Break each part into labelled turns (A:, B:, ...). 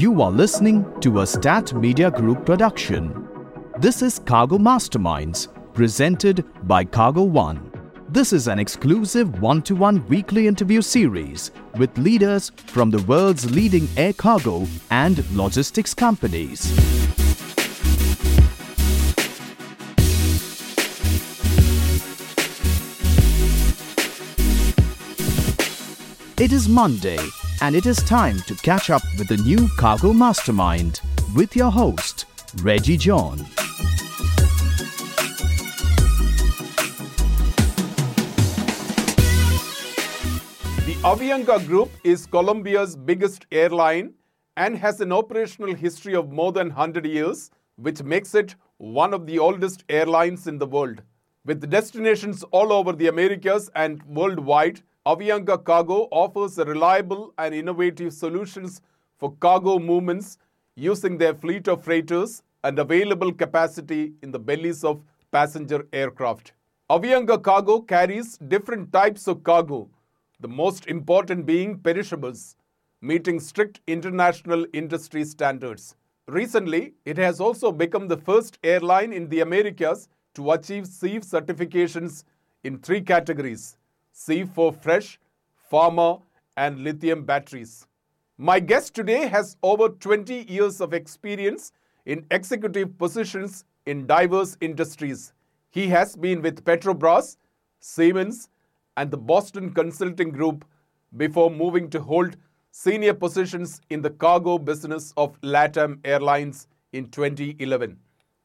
A: You are listening to a Stat Media Group production. This is Cargo Masterminds, presented by Cargo One. This is an exclusive one to one weekly interview series with leaders from the world's leading air cargo and logistics companies. It is Monday, and it is time to catch up with the new Cargo Mastermind with your host, Reji John.
B: The Avianca Group is Colombia's biggest airline and has an operational history of more than 100 years, which makes it one of the oldest airlines in the world. With destinations all over the Americas and worldwide, Avianca Cargo offers reliable and innovative solutions for cargo movements using their fleet of freighters and available capacity in the bellies of passenger aircraft. Avianca Cargo carries different types of cargo, the most important being perishables, meeting strict international industry standards. Recently, it has also become the first airline in the Americas to achieve CEIV certifications in three categories CEIV for fresh, pharma, and lithium batteries. My guest today has over 20 years of experience in executive positions in diverse industries. He has been with Petrobras, Siemens, and the Boston Consulting Group before moving to hold senior positions in the cargo business of LATAM Airlines in 2011.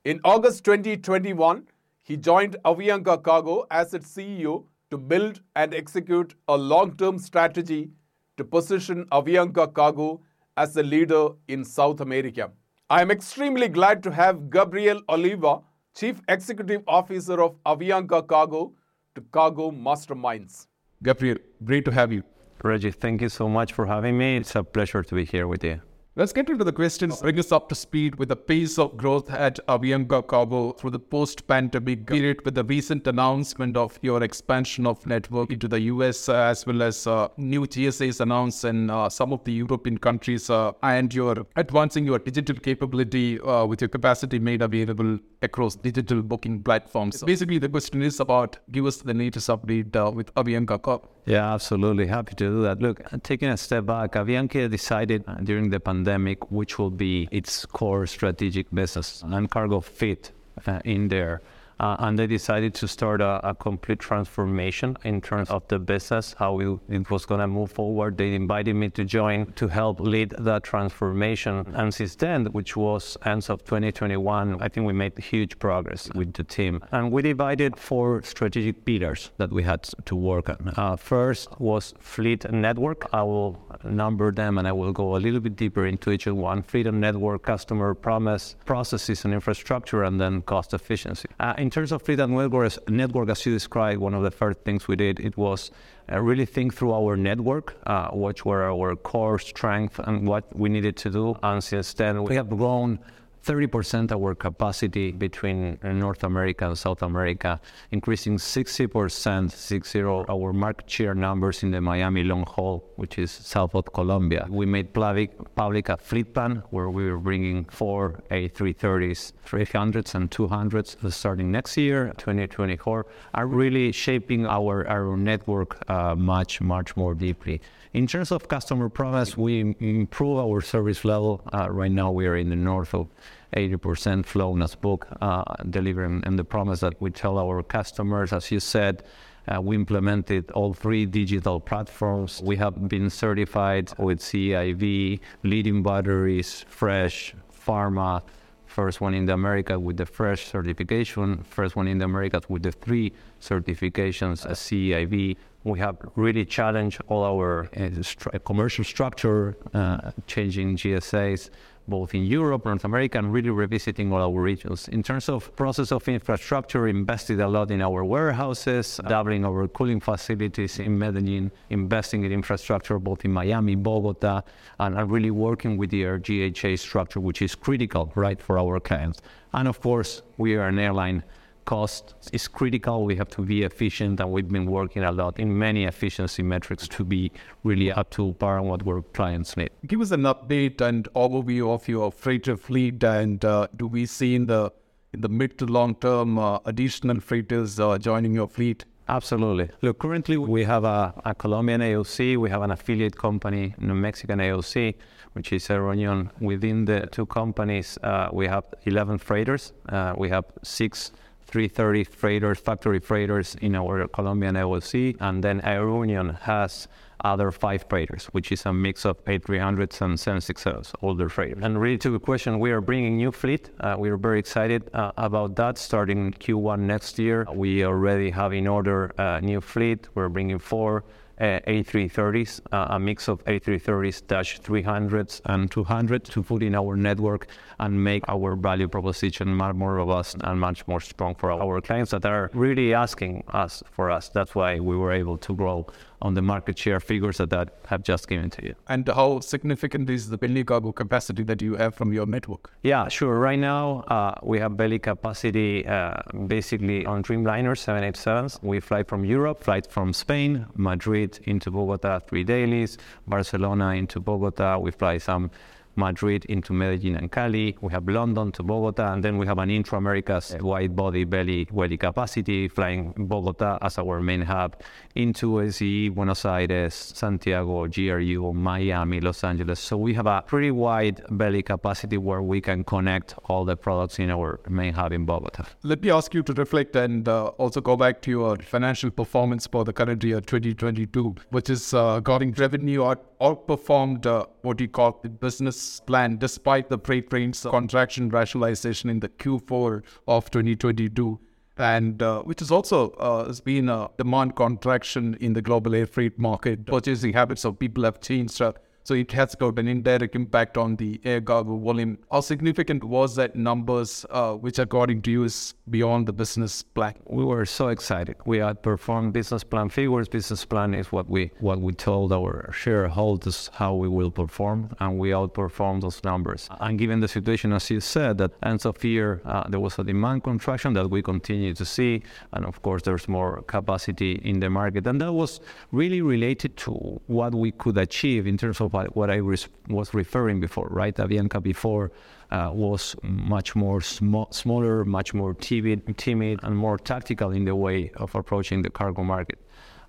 B: In August 2021, he joined Avianca Cargo as its CEO to build and execute a long term strategy to position Avianca Cargo as a leader in South America. I am extremely glad to have Gabriel Oliva, Chief Executive Officer of Avianca Cargo, to Cargo Masterminds. Gabriel, great to have you.
C: Reji, thank you so much for having me. It's a pleasure to be here with you.
B: Let's get into the questions. Bring us up to speed with the pace of growth at Avianca Cargo through the post-pandemic period with the recent announcement of your expansion of network into the US uh, as well as uh, new GSAs announced in uh, some of the European countries uh, and you're advancing your digital capability uh, with your capacity made available across digital booking platforms. So basically, the question is about give us the latest update uh, with Avianca Cargo.
C: Yeah, absolutely. Happy to do that. Look, taking a step back, Avianca decided during the pandemic which will be its core strategic business, and cargo fit uh, in there. Uh, and they decided to start a, a, complete transformation in terms of the business, how we, it was going to move forward. They invited me to join to help lead that transformation. And since then, which was ends of 2021, I think we made huge progress with the team. And we divided four strategic pillars that we had to work on. Uh, first was fleet network. I will number them and I will go a little bit deeper into each one. And network, customer promise, processes and infrastructure, and then cost efficiency. Uh, in terms of fleet network, network, as you described, one of the first things we did it was uh, really think through our network, uh, were our core strengths and what we needed to do. And since then, we have grown 30% of our capacity between North America and South America, increasing 60%, 60 our market share numbers in the Miami long haul, which is south of Colombia. We made public, public a fleet plan where we were bringing four A330s, 300s and 200s starting next year, 2024, are really shaping our, our network uh, much, much more deeply. In terms of customer promise, we improve our service level. Uh, right now, we are in the north of 80% flown as book, uh, delivering and the promise that we tell our customers. As you said, uh, we implemented all three digital platforms. We have been certified with CEIV, leading batteries, fresh, pharma, first one in the America with the fresh certification, first one in the Americas with the three certifications, as CEIV. We have really challenged all our uh, stru- commercial structure, uh, changing GSAs both in Europe, and North America, and really revisiting all our regions. In terms of process of infrastructure, invested a lot in our warehouses, doubling our cooling facilities in Medellin, investing in infrastructure both in Miami, Bogota, and, and really working with the GHA structure, which is critical, right, for our clients. And of course, we are an airline cost is critical. We have to be efficient, and we've been working a lot in many efficiency metrics to be really up to par on what our clients need.
D: Give us an update and overview of your freighter fleet, and uh, do we see in the in the mid to long term uh, additional freighters uh, joining your fleet?
C: Absolutely. Look, currently we have a, a, Colombian AOC, we have an affiliate company, a Mexican AOC, which is a AeroUnion. Within the two companies, uh, we have 11 freighters. Uh, we have six 330 freighters, factory freighters in our Colombian AOC, and then AeroUnion has other five freighters, which is a mix of A300s and 767s, older freighters. And really to the question, we are bringing new fleet. Uh, we are very excited uh, about that. Starting Q1 next year, we already have in order a new fleet. We're bringing four uh, A330s, uh, a mix of A330s, Dash 300s, and 200 to put in our network and make our value proposition much more robust and much more strong for our clients that are really asking us for us. That's why we were able to grow on the market share figures that, that have just given to you.
D: And how significant is the belly cargo capacity that you have from your network?
C: Yeah, sure. Right now, uh, we have belly capacity uh, basically on Dreamliner 787s. We fly from Europe, flight from Spain, Madrid into Bogota, three dailies, Barcelona into Bogota. We fly some Madrid into Medellin and Cali. We have London to Bogota, and then we have an intra-Americas wide body belly belly capacity flying Bogota as our main hub into SE, Buenos Aires, Santiago, GRU, Miami, Los Angeles. So we have a pretty wide belly capacity where we can connect all the products in our main hub in Bogota.
D: Let me ask you to reflect and uh, also go back to your financial performance for the current year 2022, which is uh, revenue out, outperformed uh, what you call the business plan despite the freight trains contraction rationalization in the Q4 of 2022 and uh, which is also uh, has been a demand contraction in the global air freight market. Purchasing habits of people have changed. Uh, so it has got an indirect impact on the air cargo volume. How significant was that numbers, uh, which according to you is beyond the business plan?
C: We were so excited. We outperformed business plan figures. Business plan is what we what we told our shareholders how we will perform, and we outperformed those numbers. And given the situation, as you said, that ends of year uh, there was a demand contraction that we continue to see, and of course there's more capacity in the market, and that was really related to what we could achieve in terms of what I was referring before, right? Avianca before uh, was much more sm- smaller, much more timid, timid, and more tactical in the way of approaching the cargo market.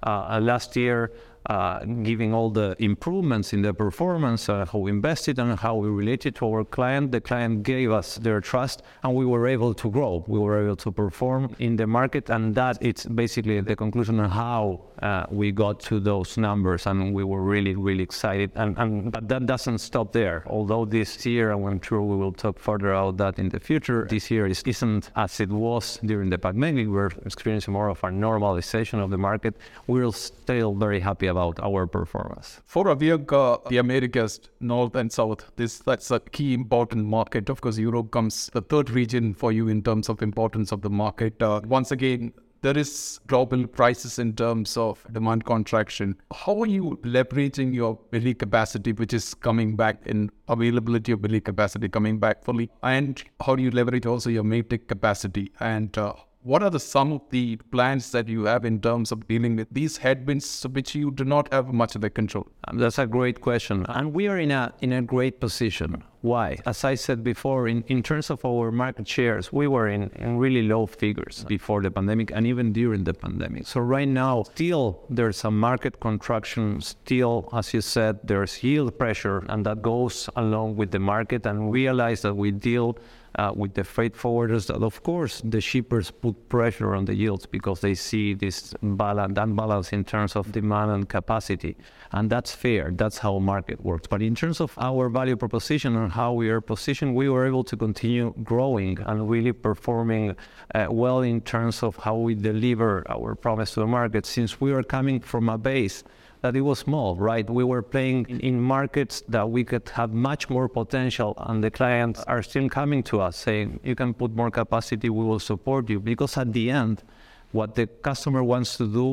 C: Uh, last year, uh, giving all the improvements in the performance, uh, how we invested and how we related to our client. The client gave us their trust, and we were able to grow. We were able to perform in the market, and that it's basically the conclusion of how uh, we got to those numbers, and we were really, really excited. And, and but that doesn't stop there. Although this year, I'm sure we will talk further about that in the future, this year is, isn't as it was during the pandemic. We're experiencing more of a normalization of the market. We're still very happy about our performance.
D: For Avianca, the Americas, North and South, this that's a key important market. Of course, Europe comes the third region for you in terms of importance of the market. Uh, once again, there is global crisis in terms of demand contraction. How are you leveraging your belly capacity, which is coming back in availability of belly capacity coming back fully? And how do you leverage also your main deck capacity? And uh, what are the some of the plans that you have in terms of dealing with these headwinds which you do not have much of the control?
C: Um, that's a great question. And we are in a in a great position why as i said before in, in terms of our market shares we were in, in really low figures before the pandemic and even during the pandemic so right now still there's a market contraction still as you said there's yield pressure and that goes along with the market and realize that we deal uh, with the freight forwarders that, of course, the shippers put pressure on the yields because they see this balance, imbalance in terms of demand and capacity. And that's fair. That's how market works. But in terms of our value proposition and how we are positioned, we were able to continue growing and really performing uh, well in terms of how we deliver our promise to the market since we are coming from a base that it was small, right? We were playing in, in, markets that we could have much more potential, and the clients are still coming to us saying, "You can put more capacity, we will support you." Because at the end, what the customer wants to do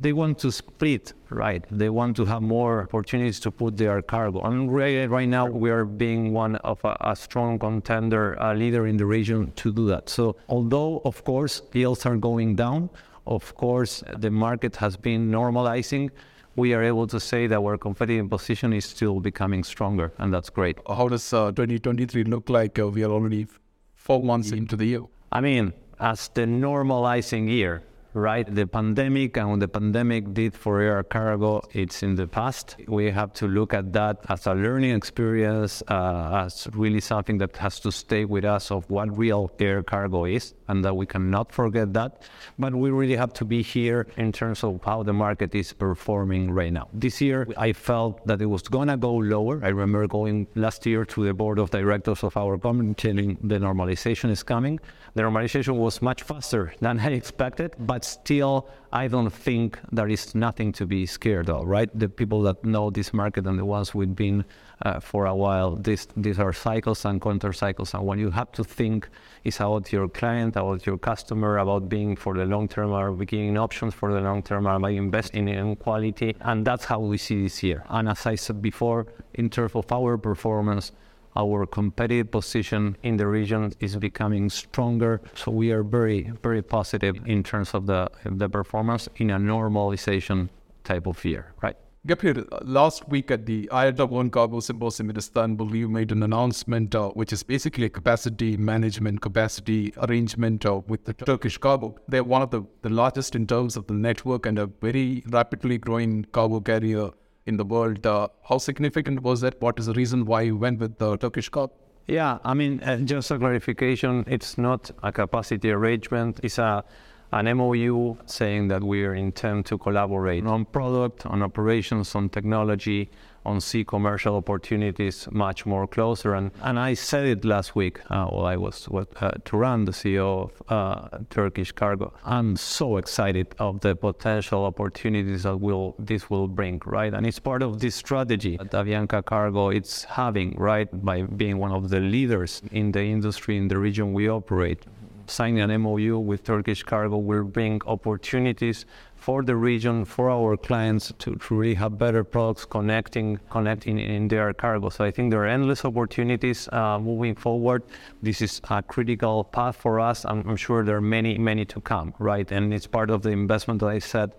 C: they want to split, right? They want to have more opportunities to put their cargo. And right, right now, we are being one of a, a strong contender, a leader in the region to do that. So, although, of course, yields are going down, of course, the market has been normalizing. We are able to say that our competitive position is still becoming stronger, and that's great.
D: How does uh, 2023 look like? Uh, we are already four months into the year.
C: I mean, as the normalizing year, right? The pandemic and what the pandemic did for air cargo, it's in the past. We have to look at that as a learning experience, uh, as really something that has to stay with us of what real air cargo is, and that we cannot forget that. But we really have to be here in terms of how the market is performing right now. This year, I felt that it was gonna go lower. I remember going last year to the board of directors of our company telling the normalization is coming. The normalization was much faster than I expected, but still, I don't think there is nothing to be scared of, right? The people that know this market and the ones we've been uh, for a while, this, these are cycles and counter cycles. And what you have to think is about your client, about your customer, about being for the long term, or beginning options for the long term, or by investing in quality. And that's how we see this year. And as I said before, in terms of our performance, our competitive position in the region is becoming stronger. So we are very, very positive in terms of the, the performance in a normalization type of year, right?
D: Gabriel, last week at the IATA Cargo Symposium in Istanbul, you made an announcement uh, which is basically a capacity management, capacity arrangement uh, with the Turkish Cargo. They're one of the, the largest in terms of the network and a very rapidly growing cargo carrier in the world. Uh, how significant was that? What is the reason why you went with the Turkish Cargo?
C: Yeah, I mean, uh, just a clarification, it's not a capacity arrangement. It's a an MOU saying that we intend to collaborate on product, on operations, on technology, on see commercial opportunities much more closer. And, and I said it last week uh, while I was with uh, Turhan, the CEO of uh, Turkish Cargo. I'm so excited of the potential opportunities that will this will bring, right? And it's part of this strategy that Avianca Cargo it's having, right, by being one of the leaders in the industry in the region we operate signing an MOU with Turkish Cargo will bring opportunities for the region, for our clients to, to really have better products connecting connecting in their cargo. So I think there are endless opportunities uh, moving forward. This is a critical path for us. I'm, I'm sure there are many, many to come, right? And it's part of the investment that I said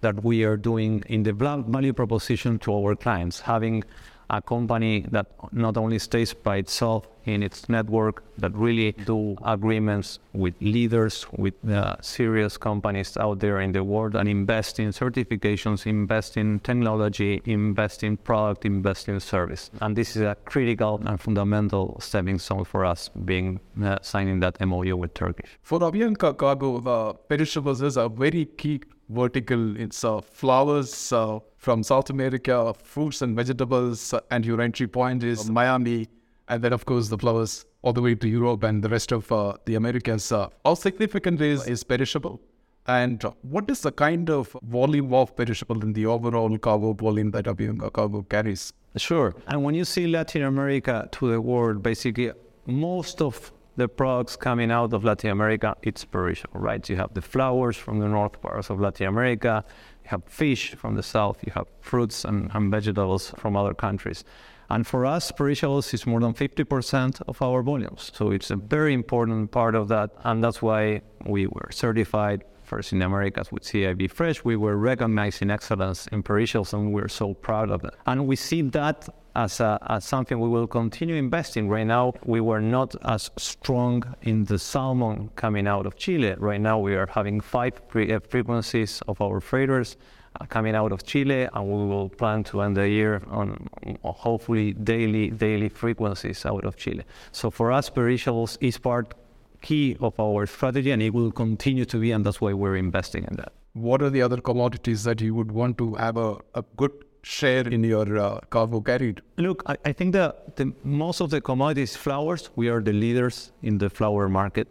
C: that we are doing in the value proposition to our clients, having a company that not only stays by itself in its network, but really do agreements with leaders, with uh, serious companies out there in the world, and invest in certifications, invest in technology, invest in product, invest in service. And this is a critical and fundamental stepping stone for us, being uh, signing that MOU with Turkish.
D: For Avianca Cargo, the perishables is a very key vertical. It's uh, flowers uh, from South America, fruits and vegetables, and your entry point is Miami, and then of course the flowers all the way to Europe and the rest of uh, the Americas. Uh, how significant is, is perishable? And what is the kind of volume of perishable in the overall cargo volume that Avianca Cargo carries?
C: Sure. And when you see Latin America to the world, basically most of the products coming out of Latin America, it's perishable, right? You have the flowers from the north parts of Latin America, you have fish from the south, you have fruits and, and vegetables from other countries. And for us, perishables is more than 50% of our volumes. So it's a very important part of that. And that's why we were certified first in Americas with CEIV Fresh. We were recognized in excellence in perishables, and we're so proud of that. And we see that as, a, as something we will continue investing. Right now, we were not as strong in the salmon coming out of Chile. Right now, we are having five uh, frequencies of our freighters uh, coming out of Chile, and we will plan to end the year on hopefully daily daily frequencies out of Chile. So for us, perishables is part key of our strategy, and it will continue to be, and that's why we're investing in that.
D: What are the other commodities that you would want to have a, a good share in your uh, cargo carried?
C: Look, I, I think that the, most of the commodities, flowers, we are the leaders in the flower market.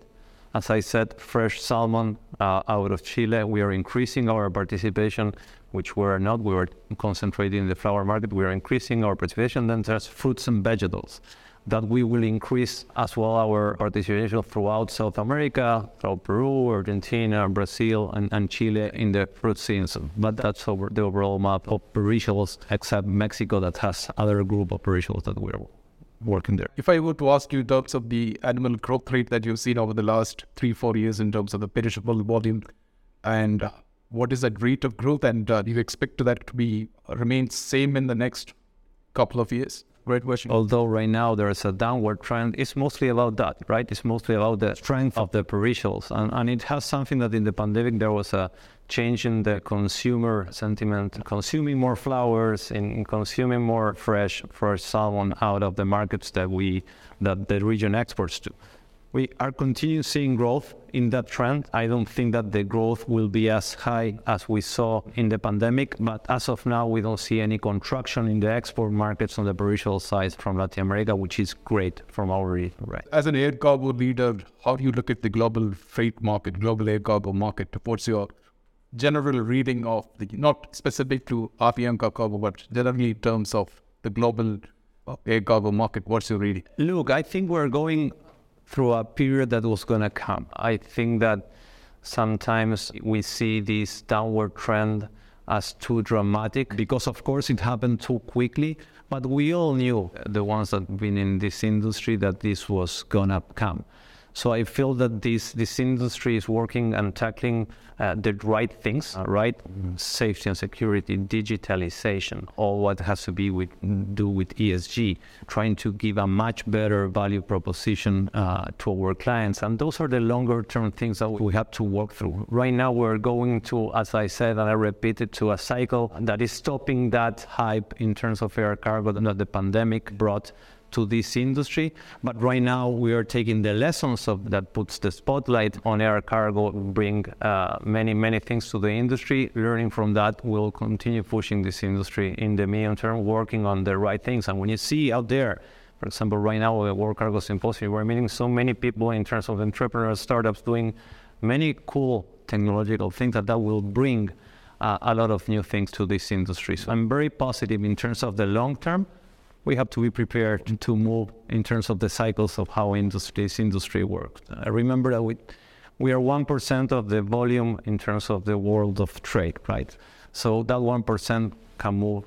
C: As I said, fresh salmon uh, out of Chile, we are increasing our participation, which we're not. We were concentrating in the flower market. We are increasing our participation. Then there's fruits and vegetables. That we will increase as well our participation throughout South America, throughout Peru, Argentina, Brazil, and, and Chile in the fruit season. But that's over the overall map of perishables, except Mexico that has other group of perishables that we're working there.
D: If I were to ask you in terms of the annual growth rate that you've seen over the last three, four years in terms of the perishable volume, and what is that rate of growth, and uh, do you expect that to be remain same in the next couple of years? Great question.
C: Although right now there is a downward trend, it's mostly about that, right? It's mostly about the strength of the perishables. And, and it has something that in the pandemic there was a change in the consumer sentiment, consuming more flowers and consuming more fresh, fresh salmon out of the markets that we, that the region exports to. We are continuing seeing growth in that trend. I don't think that the growth will be as high as we saw in the pandemic, but as of now, we don't see any contraction in the export markets on the perishable side from Latin America, which is great from our region. Right.
D: As an air cargo leader, how do you look at the global freight market, global air cargo market? What's your general reading of the, not specific to Avianca Cargo, but generally in terms of the global uh, air cargo market? What's your reading?
C: Look, I think we're going through a period that was going to come. I think that sometimes we see this downward trend as too dramatic because, of course, it happened too quickly. But we all knew, the ones that have been in this industry, that this was going to come. So I feel that this this industry is working and tackling uh, the right things, uh, right? Safety and security, digitalization, all what has to be with do with ESG, trying to give a much better value proposition uh, to our clients, and those are the longer term things that we have to work through. Right now, we're going to, as I said, and I repeated, to a cycle that is stopping that hype in terms of air cargo that the pandemic brought to this industry. But right now, we are taking the lessons of that puts the spotlight on air cargo, bring uh, many, many things to the industry. Learning from that, we'll continue pushing this industry in the medium term, working on the right things. And when you see out there, for example, right now at World Cargo Symposium, we're meeting so many people in terms of entrepreneurs, startups doing many cool technological things that that will bring uh, a lot of new things to this industry. So I'm very positive in terms of the long term we have to be prepared to move in terms of the cycles of how industry, industry works. I remember that we, we are 1% of the volume in terms of the world of trade, right? So that 1% can move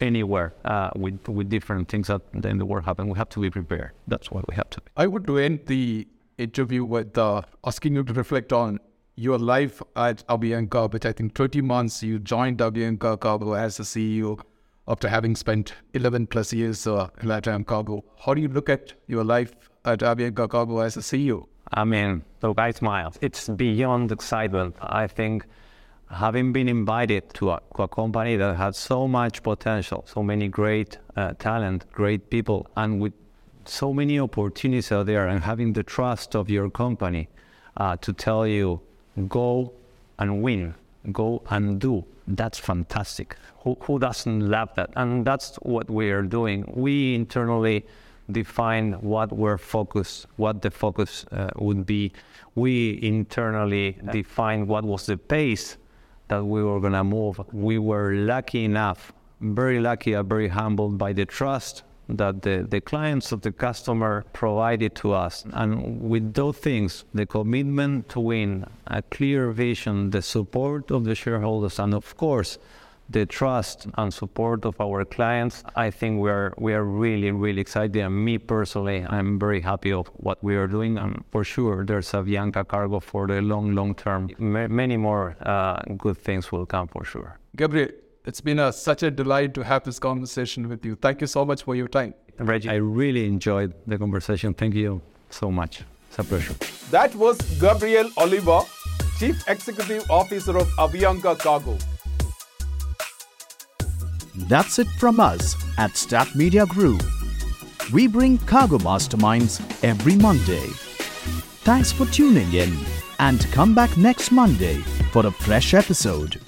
C: anywhere uh, with, with different things that in the world happen. We have to be prepared. That's what we have to be.
D: I would to end the interview with uh, asking you to reflect on your life at Avianca, which I think 20 months you joined Avianca Cargo as a CEO after having spent 11 plus years uh, in LATAM Cargo. How do you look at your life at Avianca Cargo as a CEO?
C: I mean, look, I smile. It's beyond excitement. I think having been invited to a, to a company that had so much potential, so many great uh, talent, great people, and with so many opportunities out there, and having the trust of your company uh, to tell you, go and win, go and do that's fantastic. Who, who doesn't love that? And that's what we are doing. We internally define what we're focused, what the focus uh, would be. We internally define what was the pace that we were going to move. We were lucky enough, very lucky, and very humbled by the trust that the, the clients of the customer provided to us. And with those things, the commitment to win, a clear vision, the support of the shareholders, and of course, the trust and support of our clients, I think we are we are really really excited. And me personally, I'm very happy of what we are doing. And for sure, there's Avianca Cargo for the long long term. M- many more uh, good things will come for sure.
D: Gabriel, it's been a, such a delight to have this conversation with you. Thank you so much for your time.
C: Reji, I really enjoyed the conversation. Thank you so much. It's a pleasure.
B: That was Gabriel Oliva, Chief Executive Officer of Avianca Cargo.
A: That's it from us at Stat Media Group. We bring cargo masterminds every Monday. Thanks for tuning in and come back next Monday for a fresh episode.